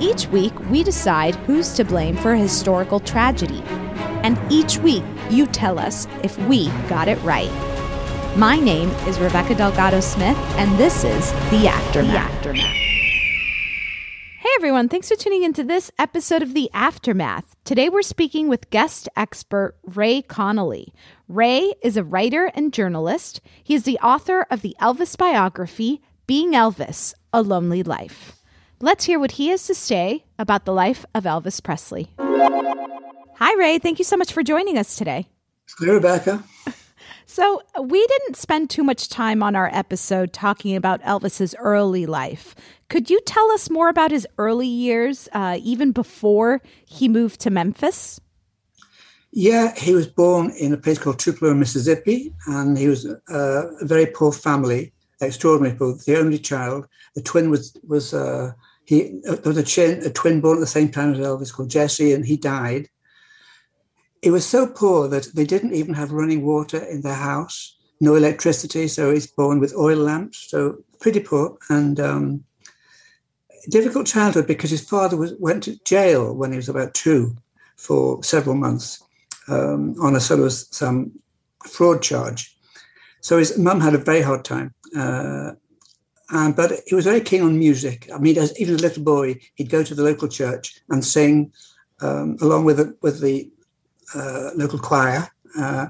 Each week, we decide who's to blame for a historical tragedy. And each week, you tell us if we got it right. My name is Rebecca Delgado Smith, and this is The Aftermath. The Aftermath. Hey everyone, thanks for tuning into this episode of The Aftermath. Today we're speaking with guest expert Ray Connolly. Ray is a writer and journalist. He is the author of the Elvis biography, Being Elvis A Lonely Life. Let's hear what he has to say about the life of Elvis Presley. Hi, Ray. Thank you so much for joining us today. Hey, Rebecca. So, we didn't spend too much time on our episode talking about Elvis's early life. Could you tell us more about his early years, uh, even before he moved to Memphis? Yeah, he was born in a place called Tupelo, Mississippi, and he was uh, a very poor family, extraordinary poor. The only child, the twin was was uh, he there was a, chin, a twin born at the same time as Elvis called Jesse, and he died. It was so poor that they didn't even have running water in their house, no electricity. So he's born with oil lamps. So pretty poor and um, difficult childhood because his father was went to jail when he was about two for several months um, on a sort of some fraud charge. So his mum had a very hard time. Uh, and, but he was very keen on music. I mean, as, even as a little boy, he'd go to the local church and sing um, along with the, with the uh, local choir. Uh,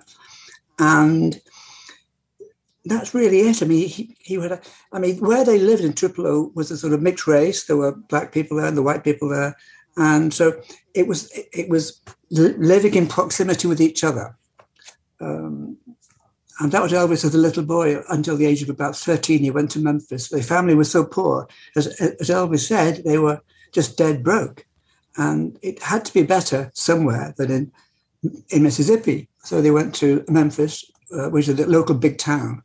and that's really it. I mean, he, he would, I mean, where they lived in Tupelo was a sort of mixed race. There were black people there and the white people there. And so it was, it was living in proximity with each other. Um, and that was Elvis as a little boy until the age of about 13. He went to Memphis. The family was so poor. As, as Elvis said, they were just dead broke. And it had to be better somewhere than in, in Mississippi. So they went to Memphis, uh, which is a local big town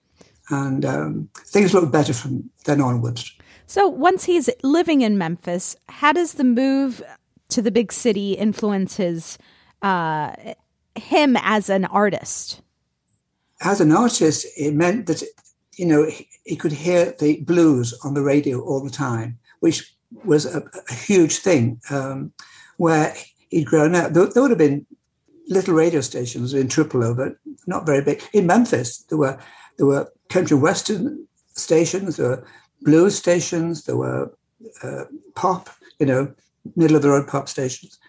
and um, things looked better from then onwards. So once he's living in Memphis, how does the move to the big city influence his uh, him as an artist? As an artist, it meant that you know he, could hear the blues on the radio all the time, which was a, a huge thing. Um, where he'd grown up, there, there would have been little radio stations in Tupelo, but not very big. In Memphis, there were there were country western stations, there were blues stations, there were uh, pop, you know, middle of the road pop stations.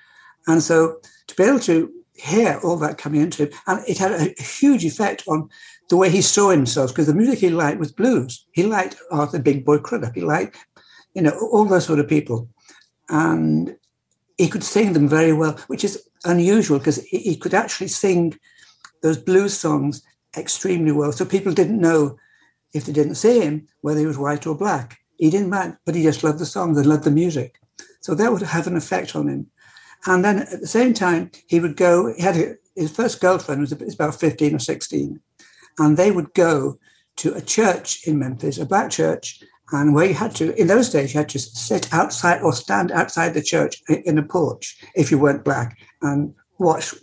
And so to be able to hear all that coming into him, and it had a huge effect on the way he saw himself, because the music he liked was blues. He liked Arthur Big Boy Crudup. He liked, you know, all those sort of people. and he could sing them very well, which is unusual because he could actually sing those blues songs extremely well. So people didn't know if they didn't see him whether he was white or black. He didn't mind, but he just loved the songs and loved the music. So that would have an effect on him. And then at the same time, he would go, he had a, his first girlfriend was about 15 or 16. And they would go to a church in Memphis, a black church, and where you had to, in those days, you had to sit outside or stand outside the church in a porch if you weren't black and watch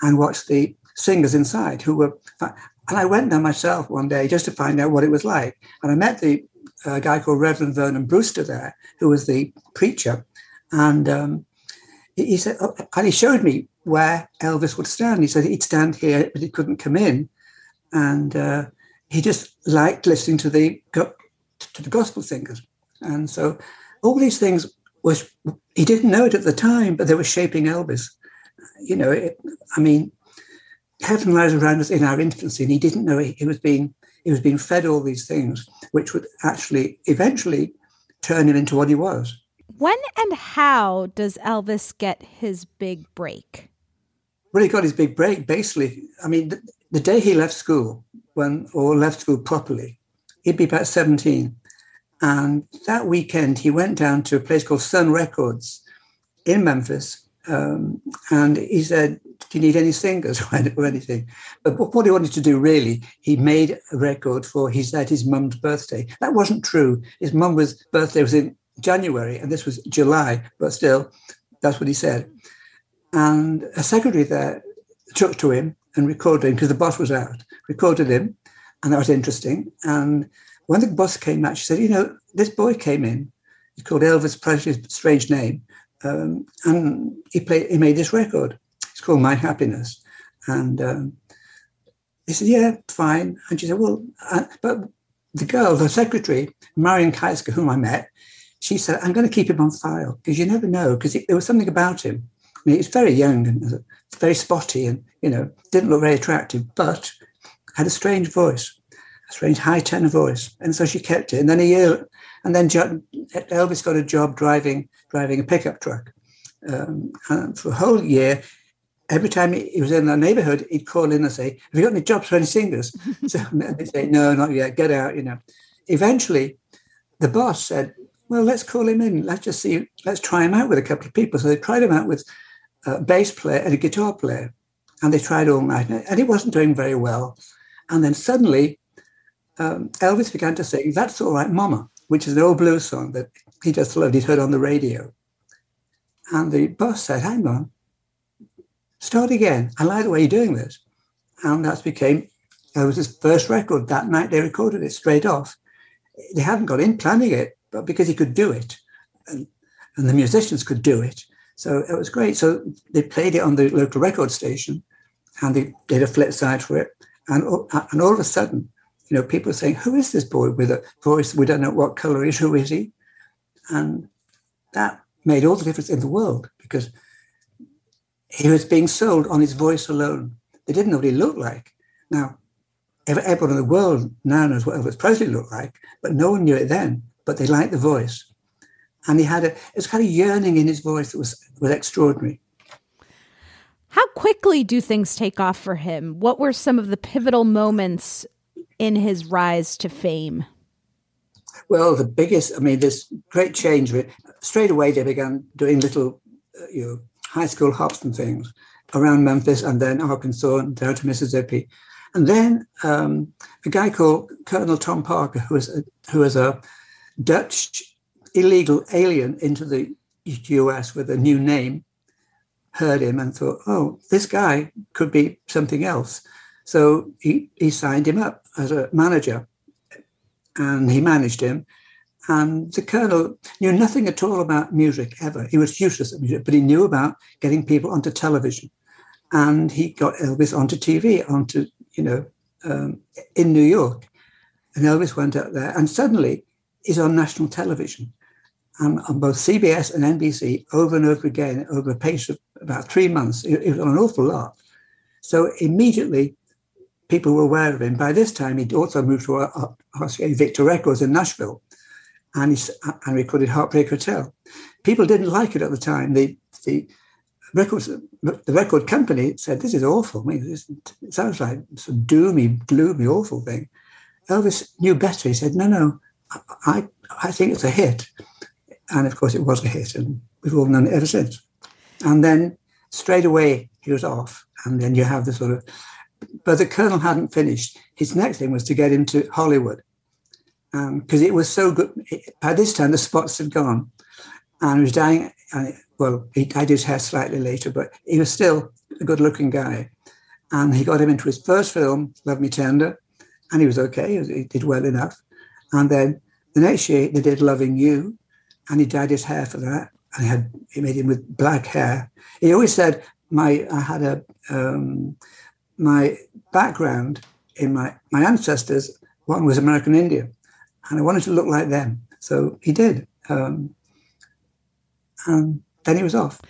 and watch the singers inside who were. And I went there myself one day just to find out what it was like. And I met the uh, guy called Reverend Vernon Brewster there, who was the preacher. And um, he said, oh, and he showed me where Elvis would stand. He said he'd stand here, but he couldn't come in. And uh, he just liked listening to the to the gospel singers. And so all these things was he didn't know it at the time, but they were shaping Elvis. You know, it, I mean, heaven lies around us in our infancy, and he didn't know he, he was being he was being fed all these things, which would actually eventually turn him into what he was. When and how does Elvis get his big break? Well, he got his big break basically. I mean, the, the day he left school, when or left school properly, he'd be about 17. And that weekend, he went down to a place called Sun Records in Memphis. Um, and he said, Do you need any singers or anything? But what he wanted to do really, he made a record for he said his mum's birthday. That wasn't true. His mum's birthday was in January, and this was July, but still, that's what he said. And a secretary there took to him and recorded him because the boss was out, recorded him and that was interesting. And when the boss came out, she said, "You know, this boy came in. He's called Elvis Presley, strange name, um, and he played. He made this record. It's called My Happiness." And um, he said, "Yeah, fine." And she said, "Well, uh, but the girl, the secretary, Marion Keisker, whom I met, she said, I'm going to keep him on file because you never know. Because there was something about him. I mean, he's very young and uh, very spotty and, you know, didn't look very attractive, but had a strange voice, a strange high tenor voice, and so she kept it. And then a year, uh, and then Elvis got a job driving driving a pickup truck. Um, and for a whole year, every time he was in the neighborhood, he'd call in and say, "Have you got any jobs for any singers?" so they'd say, "No, not yet. Get out." You know. Eventually, the boss said, "Well, let's call him in. Let's just see. Let's try him out with a couple of people." So they tried him out with a bass player and a guitar player, and they tried all night, and he wasn't doing very well. And then suddenly, um, Elvis began to sing That's All Right, Mama, which is an old blues song that he just loved. He'd heard on the radio. And the boss said, Hang on, start again. I like the way you're doing this. And that became Elvis's first record. That night they recorded it straight off. They hadn't got in planning it, but because he could do it and, and the musicians could do it. So it was great. So they played it on the local record station and they did a flip side for it. And, and all of a sudden, you know, people are saying, who is this boy with a voice? We don't know what color he is. Who is he? And that made all the difference in the world because he was being sold on his voice alone. They didn't know what he looked like. Now, everyone in the world now knows what Elvis Presley looked like, but no one knew it then. But they liked the voice. And he had a, it was kind of yearning in his voice that was, was extraordinary. How quickly do things take off for him? What were some of the pivotal moments in his rise to fame? Well, the biggest, I mean, this great change. Straight away, they began doing little, uh, you know, high school hops and things around Memphis and then Arkansas and down to Mississippi. And then um, a guy called Colonel Tom Parker, who was a, who was a Dutch illegal alien into the US with a new name, heard him and thought, oh, this guy could be something else. So he, he signed him up as a manager and he managed him. And the colonel knew nothing at all about music ever. He was useless at music, but he knew about getting people onto television. And he got Elvis onto TV, onto, you know, um, in New York. And Elvis went out there and suddenly he's on national television and on both CBS and NBC over and over again over a pace of about three months. It, was an awful lot. So immediately, people were aware of him. By this time, he'd also moved to a, Victor Records in Nashville, and he and recorded Heartbreak Hotel. people didn't like it at the time. The the records, the record company said this is awful. I mean, this, it sounds like some doomy, gloomy, awful thing. Elvis knew better. He said, "No, no, I I think it's a hit," and of course it was a hit, and we've all known it ever since. And then straight away he was off, and then you have the sort of. But the Colonel hadn't finished. His next thing was to get into Hollywood, because um, it was so good. By this time, the spots had gone, and he was dying. And well, he dyed his hair slightly later, but he was still a good-looking guy. And he got him into his first film, Love Me Tender, and he was okay. He did well enough. And then the next year, they did Loving You, and he dyed his hair for that. And he had he made him with black hair. He always said, "My I had a um, my background in my my ancestors. One was American Indian, and I wanted to look like them. So he did. Um, and then he was off.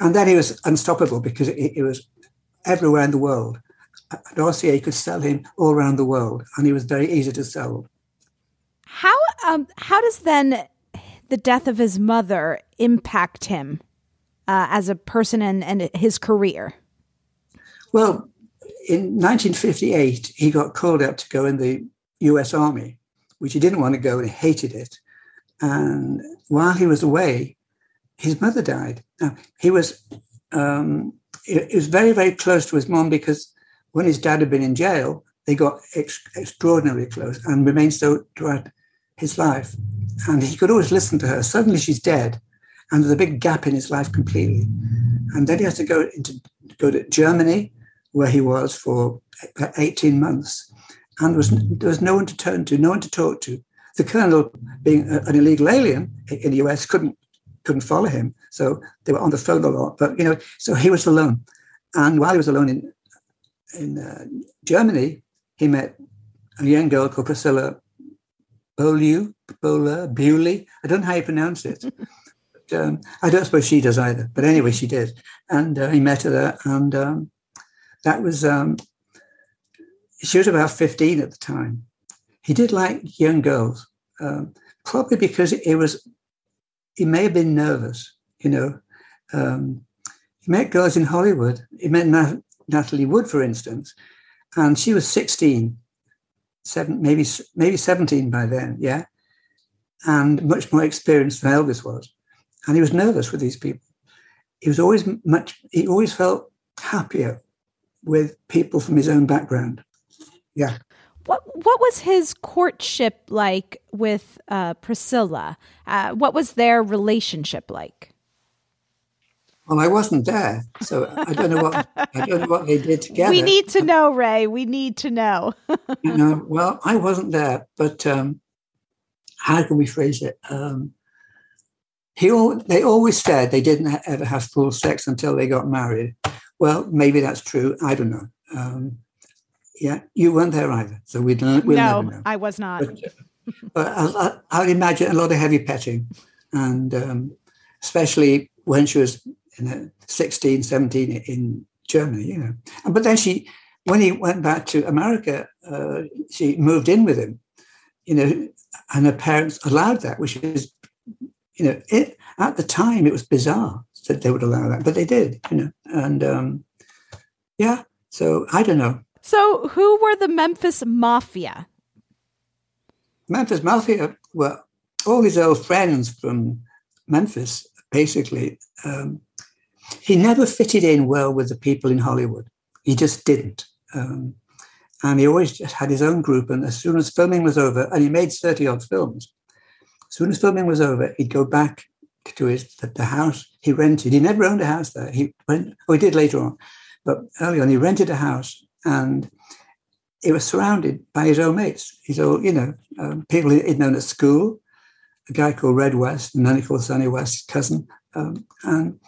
And then he was unstoppable because it, it was everywhere in the world. Dossier could sell him all around the world, and he was very easy to sell. How um, how does then the death of his mother impact him uh, as a person and, and his career? Well, in 1958, he got called up to go in the U.S. Army, which he didn't want to go and hated it. And while he was away, his mother died. Now, he was um, he was very very close to his mom because when his dad had been in jail, they got ex- extraordinarily close and remained so throughout his life. And he could always listen to her. Suddenly she's dead, and there's a big gap in his life completely. And then he has to go into go to Germany, where he was for 18 months, and was there was no one to turn to, no one to talk to. The colonel, being an illegal alien in the US, couldn't couldn't follow him, so they were on the phone a lot. But you know, so he was alone. And while he was alone in in uh, Germany, he met a young girl called Priscilla Beaulieu, Bola, Bewley. I don't know how you pronounce it. but, um, I don't suppose she does either. But anyway, she did. And uh, he met her there. And um, that was, um, she was about 15 at the time. He did like young girls, um, probably because it was, he may have been nervous, you know. Um, he met girls in Hollywood. He met Nat- Natalie Wood, for instance, and she was 16, seven, maybe maybe 17 by then, yeah, and much more experienced than Elvis was, and he was nervous with these people. He was always much. He always felt happier with people from his own background. Yeah. What What was his courtship like with uh, Priscilla? Uh, what was their relationship like? Well, I wasn't there, so I don't know what I don't know what they did together. We need to know, Ray. We need to know. you know, well, I wasn't there, but um, how can we phrase it? Um, he all, they always said they didn't ever have full sex until they got married. Well, maybe that's true. I don't know. Um, yeah, you weren't there either, so we'd we'll no. I was not. But, but I, would imagine a lot of heavy petting, and um, especially when she was know, 16, 17 in Germany, you know. But then she, when he went back to America, uh, she moved in with him, you know, and her parents allowed that, which is, you know, it, at the time it was bizarre that they would allow that, but they did, you know. And um, yeah, so I don't know. So who were the Memphis Mafia? Memphis Mafia were all his old friends from Memphis, basically. Um, he never fitted in well with the people in Hollywood. He just didn't. Um, and he always just had his own group. And as soon as filming was over, and he made 30 odd films, as soon as filming was over, he'd go back to his the house he rented. He never owned a house there. He went, oh, he did later on, but early on, he rented a house and it was surrounded by his own mates. His old, you know, um, people he'd known at school, a guy called Red West, and then he called Sonny West's cousin. Um, and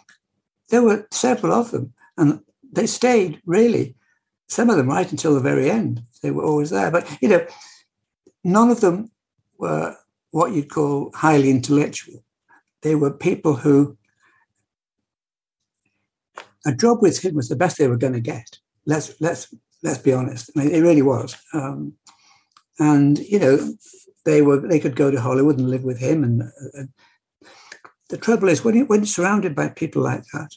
there were several of them, and they stayed really, some of them right until the very end. They were always there. But, you know, none of them were what you'd call highly intellectual. They were people who, a job with him was the best they were going to get. Let's, let's, let's be honest. I mean, it really was. Um, and, you know, they were they could go to Hollywood and live with him and, and the trouble is when, you, when you're surrounded by people like that,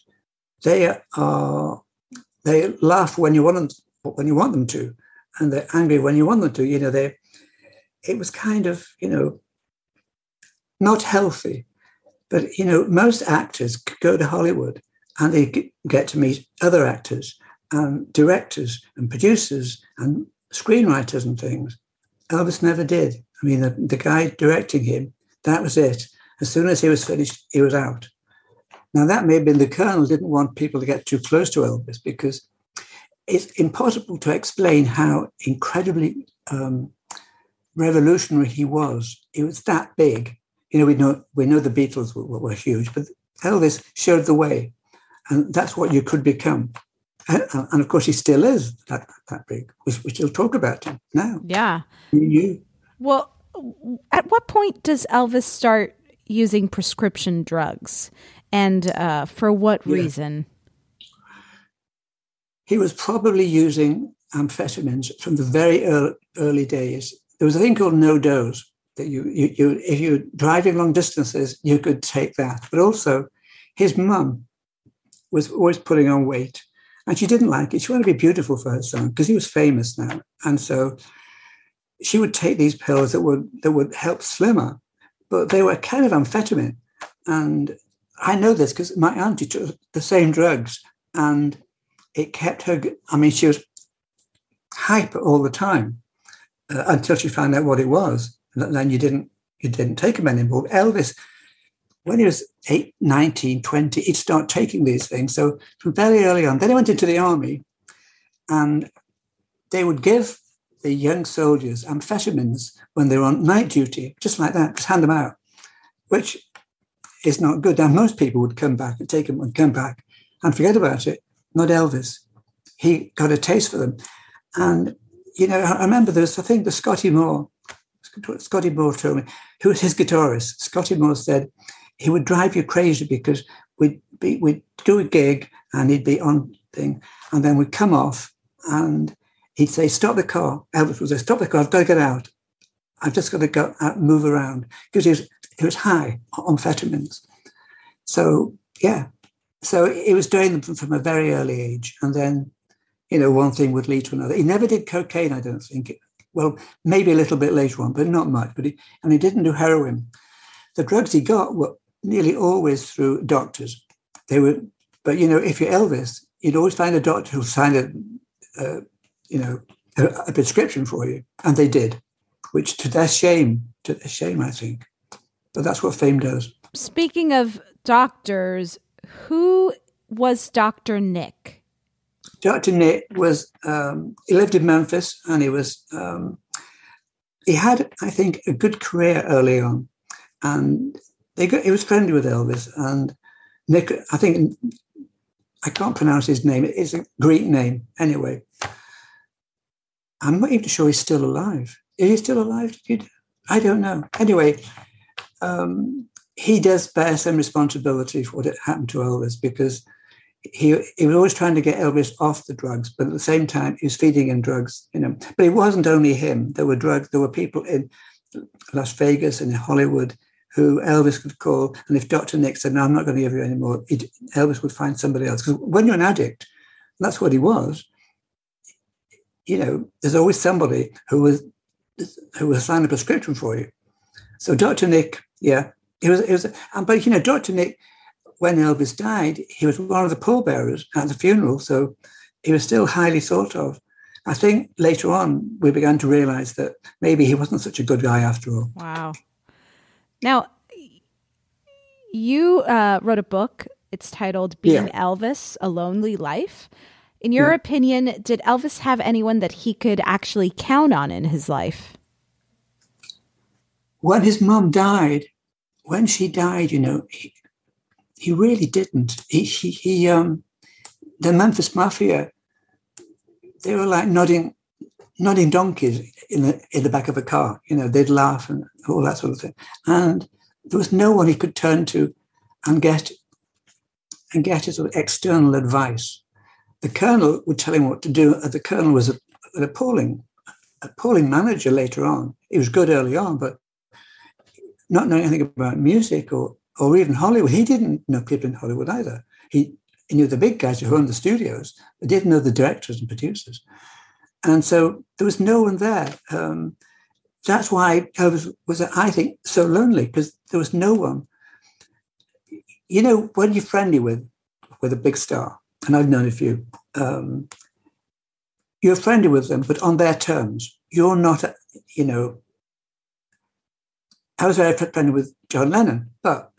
they are they laugh when you want them when you want them to, and they're angry when you want them to. You know, they it was kind of you know not healthy, but you know most actors go to Hollywood and they get to meet other actors and directors and producers and screenwriters and things. Elvis never did. I mean, the, the guy directing him, that was it. As soon as he was finished, he was out. Now, that may have been the Colonel didn't want people to get too close to Elvis because it's impossible to explain how incredibly um, revolutionary he was. He was that big. You know, we know we know the Beatles were, were huge, but Elvis showed the way, and that's what you could become. And, and of course, he still is that that big. We, we still talk about him now. Yeah. You. Well, at what point does Elvis start using prescription drugs, and uh, for what yeah. reason? He was probably using amphetamines from the very early, early days. There was a thing called NoDoz that you, you, you, if you're driving long distances, you could take that. But also, his mum was always putting on weight, and she didn't like it. She wanted to be beautiful for her son because he was famous now, and so she would take these pills that would that would help slimmer, but they were kind of amphetamine. And I know this because my auntie took the same drugs, and it kept her. I mean, she was hyper all the time uh, until she found out what it was, and then you didn't you didn't take them anymore. Elvis, when he was 8, 19, 20, he'd start taking these things. So from very early on, then he went into the army, and they would give the young soldiers and amphetamines when they're on night duty, just like that, just hand them out, which is not good. Now, most people would come back and take them and come back and forget about it. Not Elvis. He got a taste for them. And, you know, I remember there's, I think, the Scotty Moore, Scotty Moore told me, who was his guitarist. Scotty Moore said he would drive you crazy because we'd, be, we'd do a gig and he'd be on thing, and then we'd come off and he'd say, "Stop the car." Elvis would say, "Stop the car. I've got to get out. I've just got to go out, and move around," because he was he was high on amphetamines. So yeah, so he was doing them from, from, a very early age, and then you know one thing would lead to another. He never did cocaine, I don't think. Well, maybe a little bit later on, but not much. But he, and he didn't do heroin. The drugs he got were nearly always through doctors. They were, but you know, if you're Elvis, you'd always find a doctor who signed a, uh, you know, a, a, prescription for you. And they did, which to their shame, to their shame, I think. But that's what fame does. Speaking of doctors, who was Dr. Nick? Dr. Nick was, um, he lived in Memphis and he was, um, he had, I think, a good career early on. And they got, he was friendly with Elvis. And Nick, I think, I can't pronounce his name. It's a Greek name anyway. I'm not even sure he's still alive. Is he still alive? I don't know. Anyway, um, he does bear some responsibility for what happened to Elvis because he he was always trying to get Elvis off the drugs, but at the same time he was feeding him drugs. You know, but it wasn't only him. There were drugs. There were people in Las Vegas and in Hollywood who Elvis could call, and if Dr. Nick said, "No, I'm not going to give you any more," Elvis would find somebody else. Because when you're an addict, that's what he was you know, there's always somebody who was who will sign a prescription for you. So Dr. Nick, yeah, it was, it was, but you know, Dr. Nick, when Elvis died, he was one of the pallbearers at the funeral, so he was still highly thought of. I think later on we began to realize that maybe he wasn't such a good guy after all. Wow. Now, you uh, wrote a book. It's titled "Being yeah. Elvis: A Lonely Life." In your yeah. opinion, did Elvis have anyone that he could actually count on in his life? When his mom died, when she died, you know, he, he really didn't. He, he, he, um, the Memphis Mafia, they were like nodding, nodding donkeys in the in the back of a car. You know, they'd laugh and all that sort of thing. And there was no one he could turn to and get and get his sort of external advice the colonel would tell him what to do. The colonel was an appalling, appalling manager later on. He was good early on, but not knowing anything about music or or even Hollywood. He didn't know people in Hollywood either. He, he knew the big guys who owned the studios, but didn't know the directors and producers. And so there was no one there. Um, that's why Elvis was, I think, so lonely because there was no one. You know, when you're friendly with with a big star, and I've known a few, um, you're friendly with them, but on their terms. You're not, you know. I was very friendly with John Lennon, but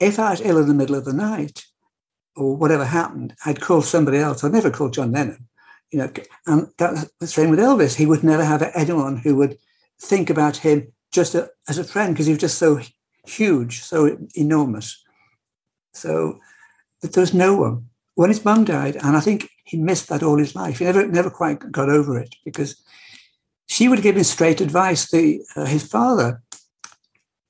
if I was ill in the middle of the night or whatever happened, I'd call somebody else. I'd never call John Lennon, you know. And that's the same with Elvis. He would never have anyone who would think about him just as a friend because he was just so huge, so enormous. So there was no one. When his mum died, and I think he missed that all his life. He never never quite got over it because she would give him straight advice. The uh, his father,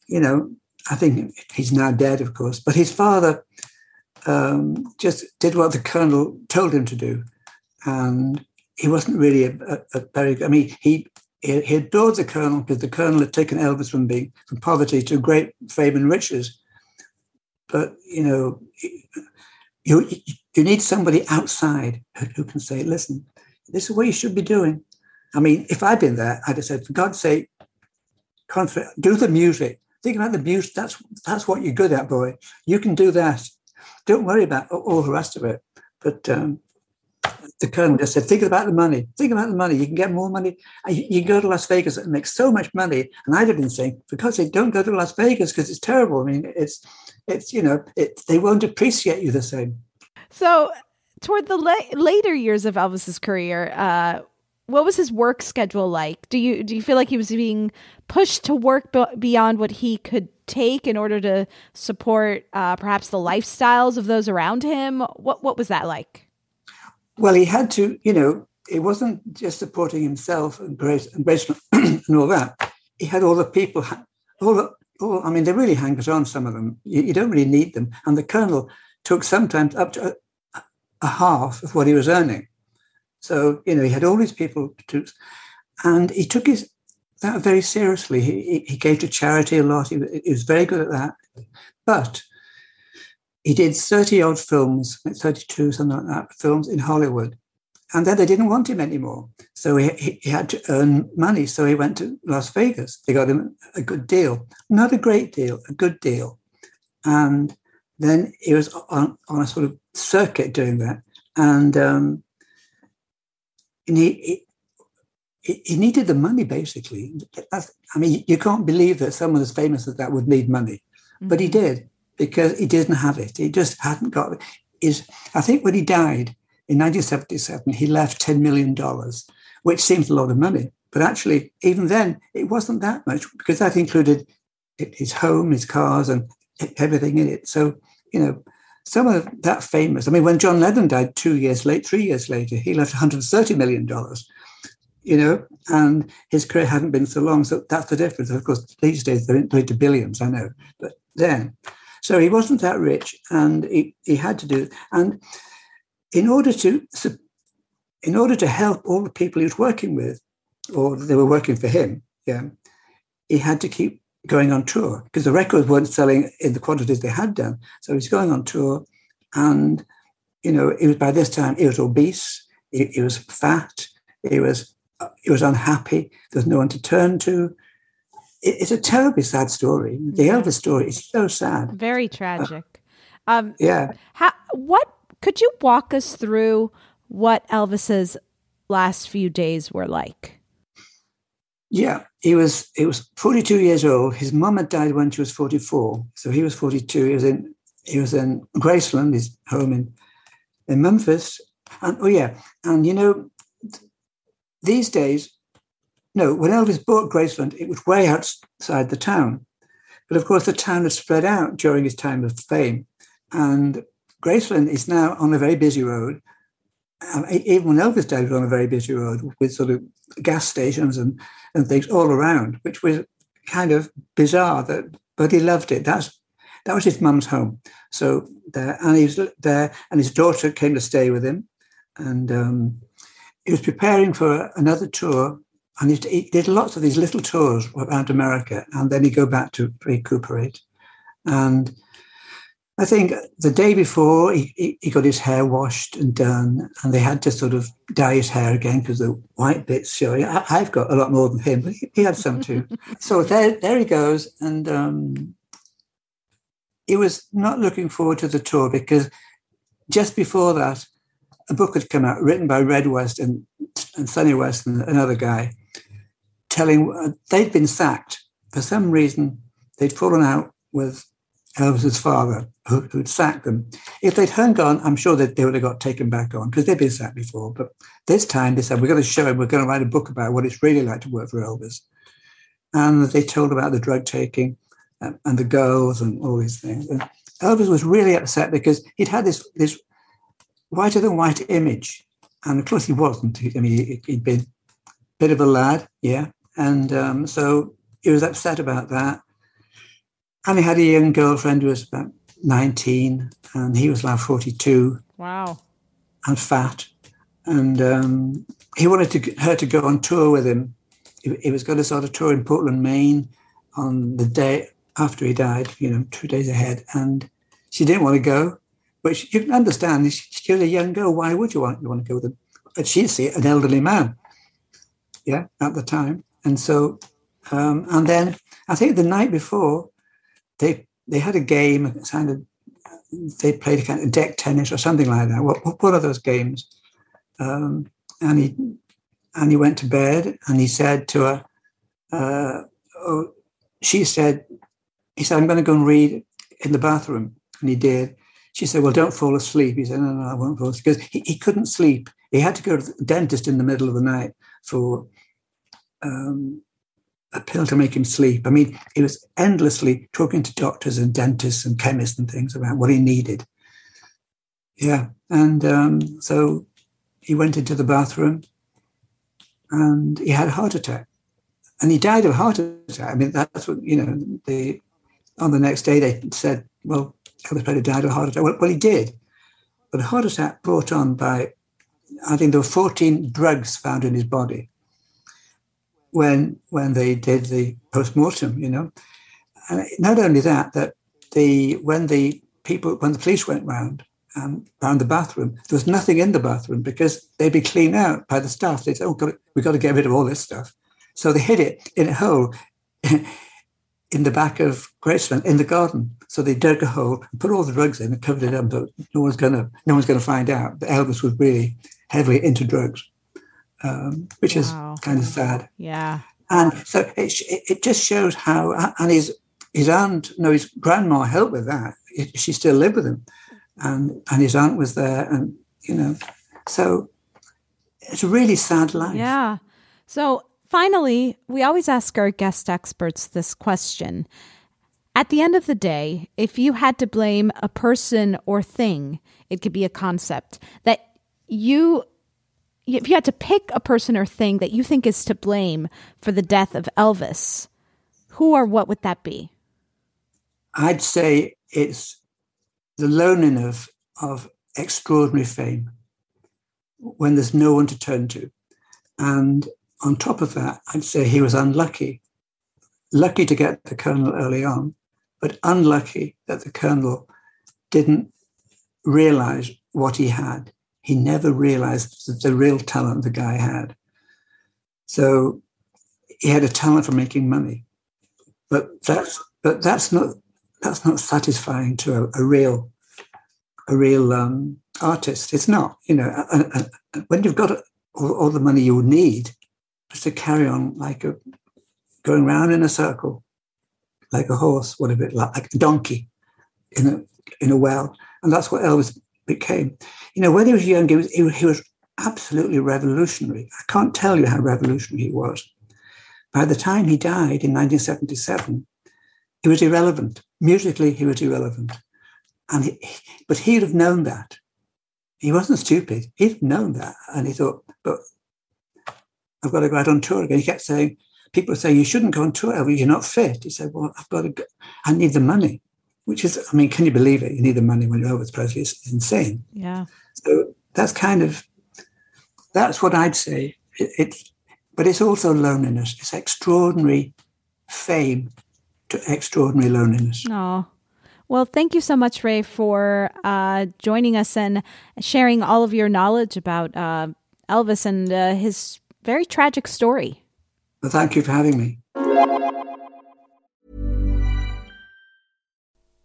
you know, I think he's now dead, of course, but his father um, just did what the colonel told him to do, and he wasn't really a, a, a very. I mean, he he, adored the colonel because the colonel had taken Elvis from being from poverty to great fame and riches. But you know, you need somebody outside who can say, "Listen, this is what you should be doing." I mean, if I'd been there, I'd have said, "For God's sake, do the music. Think about the music. That's that's what you're good at, boy. You can do that. Don't worry about all the rest of it." But um, the colonel just said, think about the money. Think about the money. You can get more money. You, you go to Las Vegas and make so much money. And I'd have been saying, because they don't go to Las Vegas because it's terrible. I mean, it's, it's you know, it, they won't appreciate you the same. So toward the la- later years of Elvis's career, uh, what was his work schedule like? Do you do you feel like he was being pushed to work b- beyond what he could take in order to support uh, perhaps the lifestyles of those around him? What what was that like? Well, he had to, you know, it wasn't just supporting himself and Grace and, Grace and all that. He had all the people, all the, all, I mean, they really hangers on, some of them. You, you, don't really need them. And the colonel took sometimes up to a, a, half of what he was earning. So, you know, he had all these people to, and he took his that very seriously. He, he gave to charity a lot. He, he was very good at that. But he did 30 odd films, 32, something like that, films in Hollywood. And then they didn't want him anymore. So he, he had to earn money. So he went to Las Vegas. They got him a good deal. Not a great deal, a good deal. And then he was on, on a sort of circuit doing that. And, um, and he, he, he needed the money basically. That's, I mean, you can't believe that someone as famous as that would need money, mm-hmm. but he mm-hmm. did because he didn't have it. He just hadn't got it. Is I think when he died in 1977, he left $10 million, which seems a lot of money. But actually, even then, it wasn't that much because that included his home, his cars, and everything in it. So, you know, some of that famous. I mean, when John Lennon died two years late, three years later, he left 130 million dollars. You know, and his career hadn't been so long. So that's the difference. Of course, these days they're into billions, I know, but then so he wasn't that rich, and he, he had to do. And in order to in order to help all the people he was working with, or they were working for him, yeah, he had to keep going on tour because the records weren't selling in the quantities they had done. So he was going on tour, and you know, it was by this time he was obese, he, he was fat, he was he was unhappy. There's no one to turn to it's a terribly sad story. The Elvis story is so sad. Very tragic. Uh, um, yeah. How, what could you walk us through what Elvis's last few days were like? Yeah, he was he was 42 years old. His mum had died when she was 44, so he was 42. He was in he was in Graceland, his home in in Memphis. And oh yeah, and you know, these days no, when Elvis bought Graceland, it was way outside the town. But of course, the town had spread out during his time of fame. And Graceland is now on a very busy road. Um, even when Elvis died, was on a very busy road with sort of gas stations and, and things all around, which was kind of bizarre. That, but he loved it. That's that was his mum's home. So there, and he was there, and his daughter came to stay with him, and um, he was preparing for another tour and he, did lots of these little tours around America, and then he'd go back to recuperate. And I think the day before he, he, got his hair washed and done, and they had to sort of dye his hair again because the white bits showing. I, have got a lot more than him, but he, he had some too. so there, there he goes, and um, he was not looking forward to the tour because just before that, a book had come out written by Red West and, and Sonny West and another guy, telling uh, they'd been sacked for some reason. They'd fallen out with Elvis's father, who, who'd sacked them. If they'd hung on, I'm sure that they would have got taken back on because they'd been sacked before. But this time they said, we're going to show him, we're going to write a book about what it's really like to work for Elvis. And they told about the drug taking and, and the girls and all these things. And Elvis was really upset because he'd had this, this whiter than white image. And of course he wasn't. I mean, he'd been a bit of a lad, yeah. And um, so he was upset about that. And he had a young girlfriend who was about 19, and he was like 42. Wow. And fat. And um, he wanted to, her to go on tour with him. He, he was going to start a tour in Portland, Maine on the day after he died, you know, two days ahead. And she didn't want to go. But you can understand, she was a young girl. Why would you want, you want to go with him? But she's an elderly man, yeah, at the time. And so, um, and then I think the night before, they they had a game. It sounded they played a kind of deck tennis or something like that. What what are those games? Um, and he and he went to bed and he said to her, uh, oh, she said, he said, I'm going to go and read in the bathroom. And he did. She said, Well, don't fall asleep. He said, No, no, I won't fall asleep. Because he, he couldn't sleep. He had to go to the dentist in the middle of the night for um, a pill to make him sleep. I mean, he was endlessly talking to doctors and dentists and chemists and things about what he needed. Yeah. And um, so he went into the bathroom and he had a heart attack. And he died of a heart attack. I mean, that's what, you know, the, on the next day they said, well, Elvis Presley died of a heart attack. Well, well, he did. But a heart attack brought on by, I think there were 14 drugs found in his body when when they did the post-mortem, you know. And not only that, that the when the people when the police went round um, round the bathroom, there was nothing in the bathroom because they'd be cleaned out by the staff. They said, "Oh, God, we've got to get rid of all this stuff." So they hid it in a hole in the back of Graceland in the garden. So they dug a hole and put all the drugs in and covered it up. But no one's gonna no one's gonna find out that Elvis was really heavily into drugs um, which wow. is kind of sad. Yeah. And so it, it just shows how, and his his aunt, no, his grandma helped with that. She still lived with him, and and his aunt was there, and you know, so it's a really sad life. Yeah. So finally, we always ask our guest experts this question. At the end of the day, if you had to blame a person or thing, it could be a concept that you if you had to pick a person or thing that you think is to blame for the death of Elvis, who or what would that be? I'd say it's the loneliness of extraordinary fame when there's no one to turn to. And on top of that, I'd say he was unlucky. Lucky to get the colonel early on, but unlucky that the colonel didn't realize what he had he never realized the real talent the guy had. So he had a talent for making money, but that's but that's not that's not satisfying to a, a real a real um, artist. It's not. You know, when you've got all, all, the money you need just to carry on like a going round in a circle, like a horse, whatever it like, like a donkey in a in a well, and that's what Elvis became. You know, when he was young, he was, he, was absolutely revolutionary. I can't tell you how revolutionary he was. By the time he died in 1977, he was irrelevant. Musically, he was irrelevant. And he, but he'd have known that. He wasn't stupid. He'd known that. And he thought, but I've got to go out on tour again. He kept saying, people say, you shouldn't go on tour. You're not fit. He said, well, I've got to go. I need the money which is, I mean, can you believe it? You need the money when you're Elvis Presley. It's insane. Yeah. So that's kind of, that's what I'd say. It, it's, but it's also loneliness. It's extraordinary fame to extraordinary loneliness. Oh, Well, thank you so much, Ray, for uh, joining us and sharing all of your knowledge about uh, Elvis and uh, his very tragic story. Well, thank you for having me.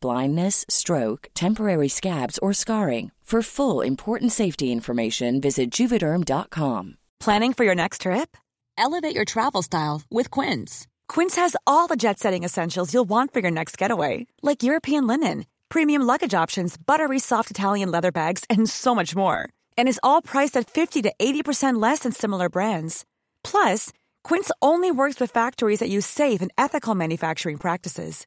blindness, stroke, temporary scabs, or scarring. For full important safety information, visit juvederm.com. Planning for your next trip? Elevate your travel style with Quince. Quince has all the jet setting essentials you'll want for your next getaway, like European linen, premium luggage options, buttery soft Italian leather bags, and so much more. And is all priced at 50 to 80% less than similar brands. Plus, Quince only works with factories that use safe and ethical manufacturing practices.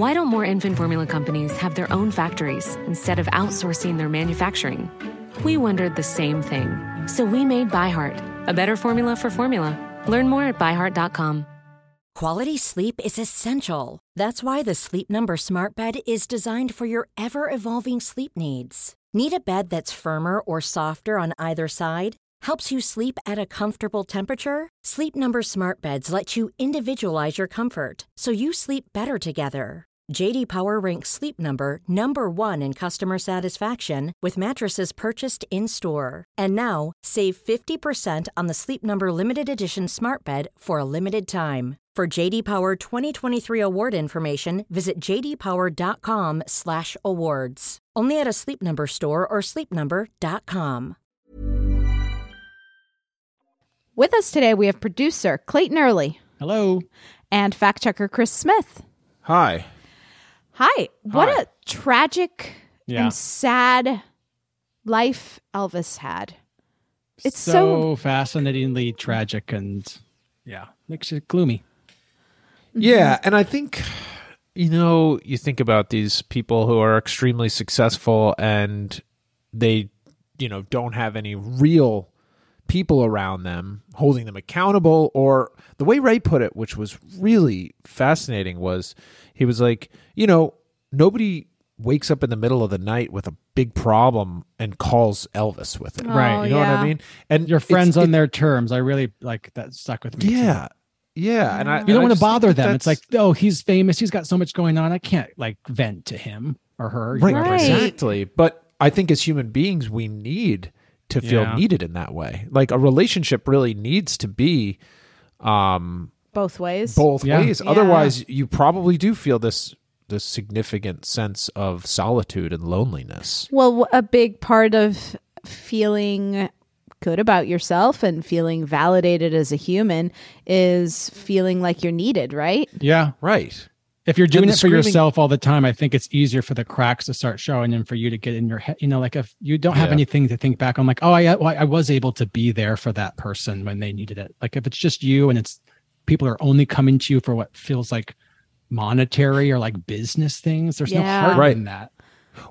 Why don't more infant formula companies have their own factories instead of outsourcing their manufacturing? We wondered the same thing. So we made ByHeart, a better formula for formula. Learn more at byheart.com. Quality sleep is essential. That's why the Sleep Number Smart Bed is designed for your ever evolving sleep needs. Need a bed that's firmer or softer on either side? Helps you sleep at a comfortable temperature? Sleep Number Smart Beds let you individualize your comfort so you sleep better together. JD Power ranks Sleep Number number 1 in customer satisfaction with mattresses purchased in-store. And now, save 50% on the Sleep Number limited edition Smart Bed for a limited time. For JD Power 2023 award information, visit jdpower.com/awards. Only at a Sleep Number store or sleepnumber.com. With us today, we have producer Clayton Early Hello. and fact checker Chris Smith. Hi. Hi. What Hi. a tragic Yeah. and sad life Elvis had. It's so, so- fascinatingly tragic and yeah, makes it gloomy. Mm-hmm. Yeah, and I think you know, you think about these people who are extremely successful and they you know, don't have any real people around them holding them accountable or the way Ray put it, which was really fascinating was he was like, you know, nobody wakes up in the middle of the night with a big problem and calls Elvis with it. Right. You know what. I mean? And Your friends on it- their terms. I really like that stuck with me. too. Yeah. Yeah, and I You don't and want to bother them. It's like, oh, he's famous. He's got so much going on. I can't like vent to him or her. Right, Right. exactly. But I think as human beings, we need to feel Yeah. needed in that way. Like a relationship really needs to be um, Both ways. both Yeah. ways. Yeah. Otherwise, you probably do feel this this significant sense of solitude and loneliness. Well, a big part of feeling good about yourself and feeling validated as a human is feeling like you're needed, right? Yeah. Right. If you're doing the it for screaming- yourself all the time, I think it's easier for the cracks to start showing and for you to get in your head. You know, like if you don't have Yeah. anything to think back on, like, oh, I, well, I was able to be there for that person when they needed it. Like if it's just you and it's people are only coming to you for what feels like monetary or like business things, there's Yeah. no heart Right. in that.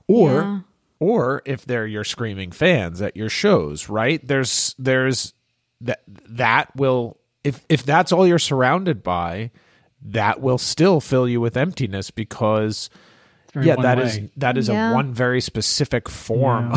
Or Yeah. or if they're your screaming fans at your shows, right? There's there's that that will if if that's all you're surrounded by, that will still fill you with emptiness because very yeah, one that way. is that is Yeah. a one very specific form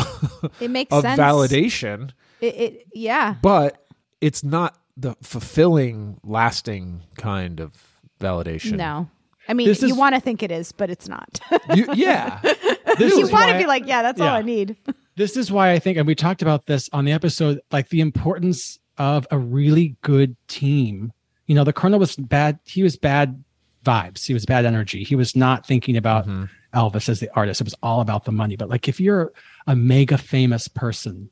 It makes of sense. validation, It, it yeah. but it's not the fulfilling, lasting kind of validation. No. I mean, This you is- want to think it is, but it's not. You, yeah, This you want to be like, yeah, that's all. I need. this is why I think, and we talked about this on the episode, like the importance of a really good team. You know, the Colonel was bad. He was bad vibes. He was bad energy. He was not thinking about mm-hmm. Elvis as the artist. It was all about the money. But like, if you're a mega famous person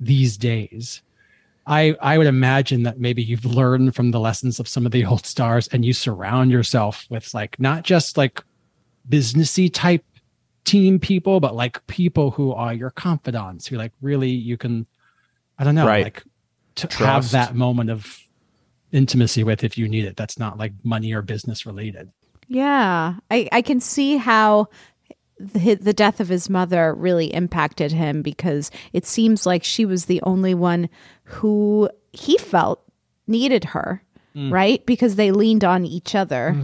these days, I I would imagine that maybe you've learned from the lessons of some of the old stars, and you surround yourself with like not just like businessy type team people, but like people who are your confidants, who like really you can, I don't know, Right. like to have that moment of intimacy with if you need it. That's not like money or business related. Yeah, I, I can see how the, the death of his mother really impacted him because it seems like she was the only one who he felt needed her, right? Because they leaned on each other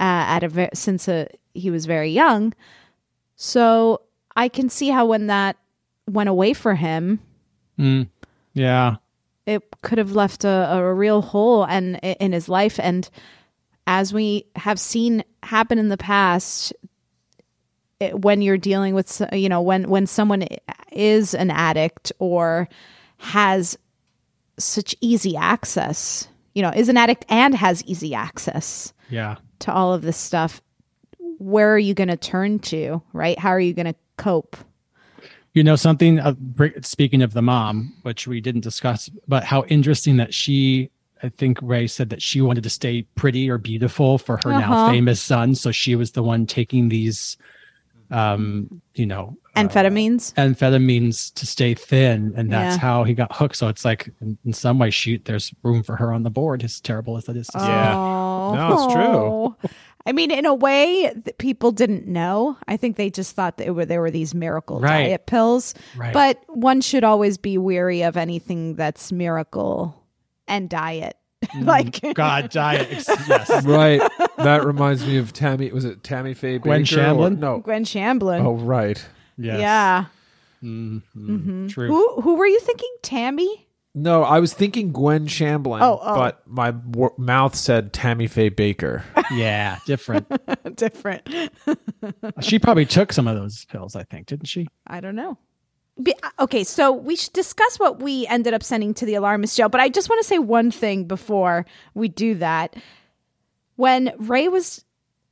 uh, at a since uh he was very young. So I can see how when that went away for him, Yeah. it could have left a, a real hole and in his life and as we have seen happen in the past it, when you're dealing with you know when when someone is an addict or has such easy access you know is an addict and has easy access Yeah. to all of this stuff where are you going to turn to right how are you going to cope You know something. Uh, speaking of the mom, which we didn't discuss, but how interesting that she. I think Ray said that she wanted to stay pretty or beautiful for her now Uh-huh. famous son, so she was the one taking these, um, you know, amphetamines amphetamines to stay thin, and that's Yeah. how he got hooked. So it's like, in, in some way, shoot, there's room for her on the board. As terrible as that is, to say. Yeah. Oh. No, it's true. I mean, in a way, that people didn't know. I think they just thought that it were, there were these miracle Right. diet pills. Right. But one should always be weary of anything that's miracle and diet. Like God, diet. Yes. right. That reminds me of Tammy. Was it Tammy Faye Gwen Bakker or- Shamblin? No. Gwen Shamblin. Oh, right. Yes. Yeah. Mhm. True. Who who were you thinking? Tammy? No, I was thinking Gwen Shamblin, Oh, oh. but my w- mouth said Tammy Faye Bakker. Yeah, different. Different. she probably took some of those pills. I think, didn't she? I don't know. Be, okay, so we should discuss what we ended up sending to the alarmist jail, but I just want to say one thing before we do that. When Ray was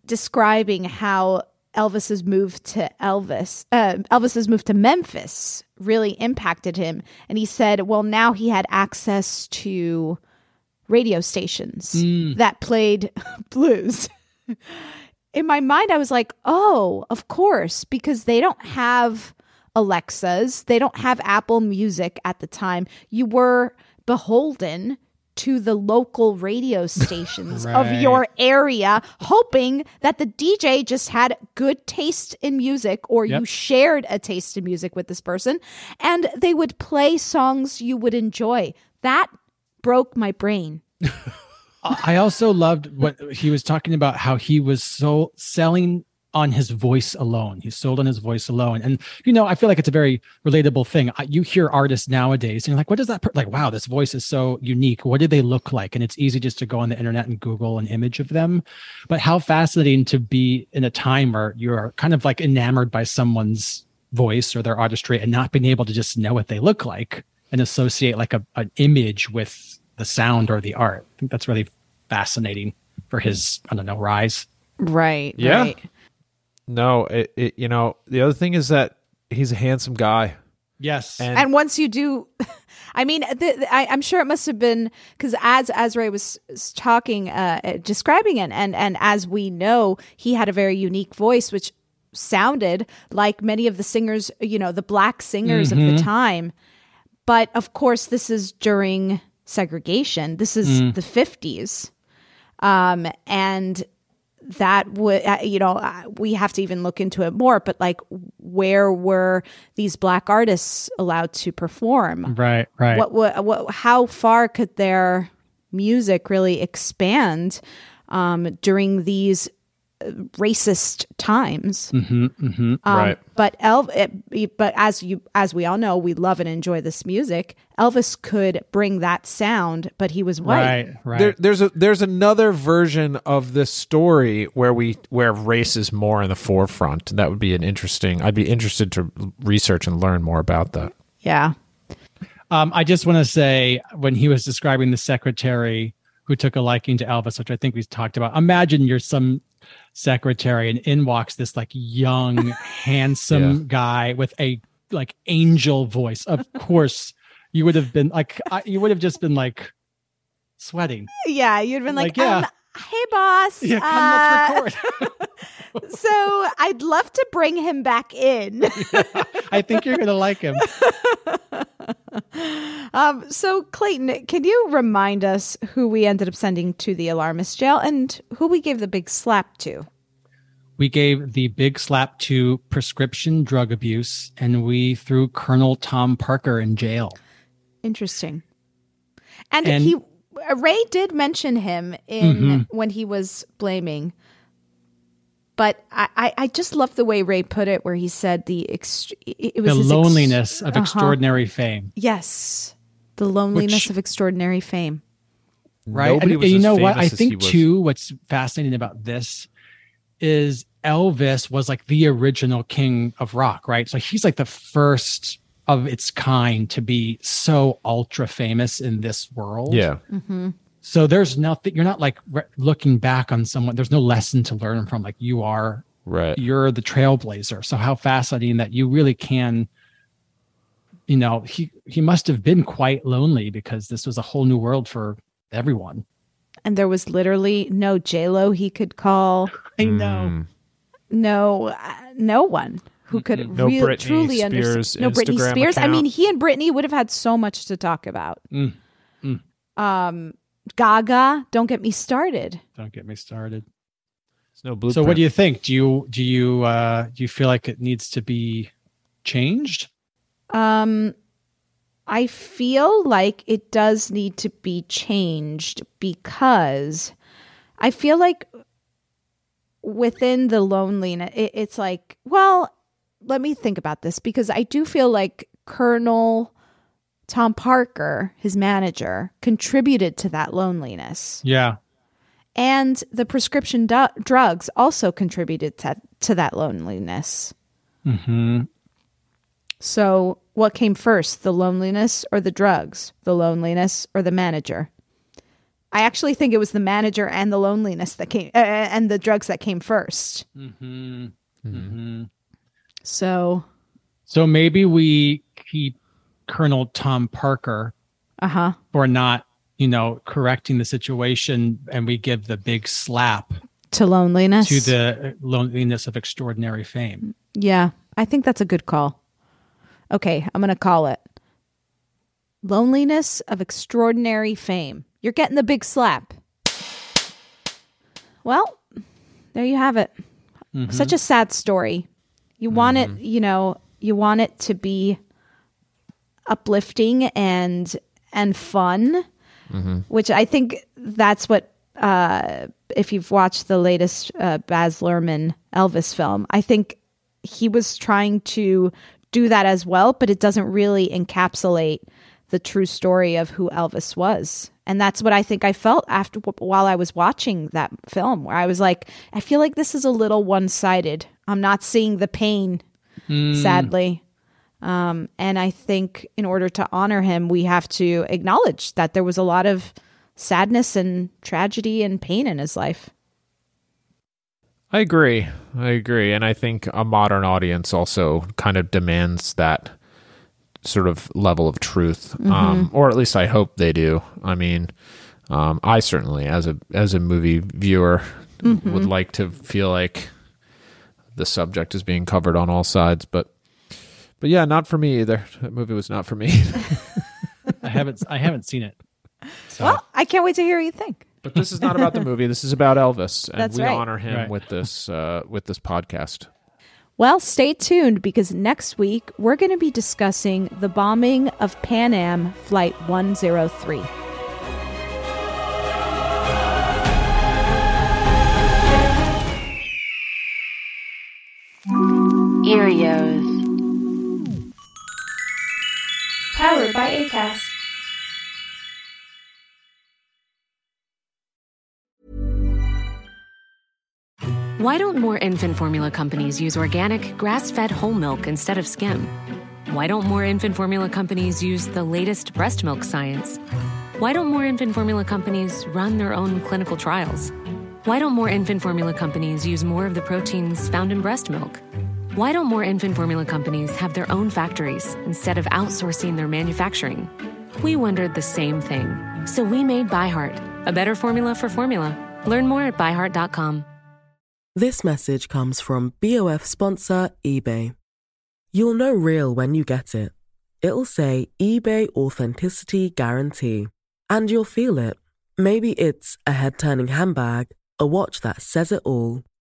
describing how Elvis's move to Elvis, uh, Elvis's move to Memphis really impacted him, and he said, "Well, now he had access to radio stations that played blues." in my mind, I was like, oh, of course, because they don't have Alexas, they don't have Apple Music at the time. You were beholden to the local radio stations of your area, hoping that the DJ just had good taste in music or you shared a taste in music with this person and they would play songs you would enjoy. That broke my brain. I also loved what he was talking about how he was so selling on his voice alone. He sold on his voice alone. And, you know, I feel like it's a very relatable thing. I- You hear artists nowadays and you're like, what does that, per-? like, wow, this voice is so unique. What do they look like? And it's easy just to go on the internet and Google an image of them. But how fascinating to be in a time where you're kind of like enamored by someone's voice or their artistry and not being able to just know what they look like and associate like a, an image with the sound or the art. I think that's really fascinating for his, I don't know, rise. Right. Yeah. Right. No, it, it you know, the other thing is that he's a handsome guy. Yes. And, and once you do i mean the, the- I, i'm sure it must have been because as as ray was talking uh uh, describing it and and as we know he had a very unique voice which sounded like many of the singers you know the black singers of the time. But of course this is during segregation. This is the 50s um and that would uh, you know uh, we have to even look into it more but like where were these black artists allowed to perform right, right. what, what what how far could their music really expand um during these racist times. Mm-hmm, mm-hmm. Um, Right. But Elv, it, but as you as we all know, we love and enjoy this music. Elvis could bring that sound, but he was white. Right, right. There, there's a there's another version of this story where we where race is more in the forefront. That would be an interesting. I'd be interested to research and learn more about that. Yeah. Um, I just want to say when he was describing the secretary who took a liking to Elvis, which I think we talked about. Imagine you're some secretary and in walks this like young, handsome Yeah. guy with a like angel voice. Of course, you would have been like I, you would have just been like sweating. Yeah, you'd been like, Like, yeah. um, "Hey, boss. Yeah, come uh, let's record. so I'd love to bring him back in. I think you're gonna like him. um, so Clayton, can you remind us who we ended up sending to the alarmist jail and who we gave the big slap to? we gave the big slap to prescription drug abuse and we threw Colonel Tom Parker in jail. Interesting. And, And- he Ray did mention him in Mhm. when he was blaming. But I, I, I just love the way Ray put it, where he said the ext- it was the his ex- loneliness of Uh-huh. extraordinary fame. Yes, the loneliness Which- of extraordinary fame. right? And, was and you know what? I famous as he think too. What's fascinating about this is Elvis was like the original king of rock, right? So he's like the first of its kind to be so ultra famous in this world. Yeah. Mm-hmm. So there's nothing. You're not like re- looking back on someone. There's no lesson to learn from. Like you are Right. you're the trailblazer. So how fascinating that you really can. You know, he he must have been quite lonely because this was a whole new world for everyone. And there was literally no J Lo he could call. I know. Mm. no uh, no one who could No real, Britney truly understand Spears no Britney Instagram Spears. I mean, he and Britney would have had so much to talk about. Mm. Mm. Um, Gaga, don't get me started. Don't get me started. There's no blueprint. So what do you think? Do you do you uh do you feel like it needs to be changed? Um, I feel like it does need to be changed because I feel like within the loneliness, it, it's like, well, let me think about this because I do feel like Colonel Tom Parker, his manager, contributed to that loneliness. Yeah. And the prescription du- drugs also contributed to, to that loneliness. Mm-hmm. So, what came first, the loneliness or the drugs? The loneliness or the manager? I actually think it was the manager and the loneliness that came, uh, and the drugs that came first. Mm-hmm. Mm-hmm. So, So maybe we keep Colonel Tom Parker uh huh. for not, you know, correcting the situation, and we give the big slap To loneliness. to the loneliness of extraordinary fame. Yeah, I think that's a good call. Okay, I'm going to call it Loneliness of Extraordinary Fame. You're getting the big slap. Well, there you have it. Mm-hmm. Such a sad story. You want it, you know, you want it to be uplifting and and fun, which I think that's what uh if you've watched the latest uh, Baz Luhrmann Elvis film, I think he was trying to do that as well, but it doesn't really encapsulate the true story of who Elvis was. And that's what I think I felt after while I was watching that film, where I was like, I feel like this is a little one sided. I'm not seeing the pain, sadly. Um, and I think in order to honor him, we have to acknowledge that there was a lot of sadness and tragedy and pain in his life. I agree. I agree. And I think a modern audience also kind of demands that sort of level of truth. Um, or at least I hope they do. I mean, um, I certainly as a as a movie viewer would like to feel like the subject is being covered on all sides, but but yeah, not for me either. That movie was not for me. I haven't I haven't seen it. So Well, I can't wait to hear what you think. but this is not about the movie. This is about Elvis, and That's we right. honor him Right. with this uh, with this podcast. Well, stay tuned because next week we're going to be discussing the bombing of Pan Am Flight 103. Erios. Powered by ACAST. Why don't more infant formula companies use organic, grass fed whole milk instead of skim? Why don't more infant formula companies use the latest breast milk science? Why don't more infant formula companies run their own clinical trials? Why don't more infant formula companies use more of the proteins found in breast milk? Why don't more infant formula companies have their own factories instead of outsourcing their manufacturing? We wondered the same thing. So we made ByHeart, a better formula for formula. Learn more at byheart.com. This message comes from BOF sponsor eBay. You'll know real when you get it. It'll say eBay Authenticity Guarantee. And you'll feel it. Maybe it's a head turning handbag, a watch that says it all,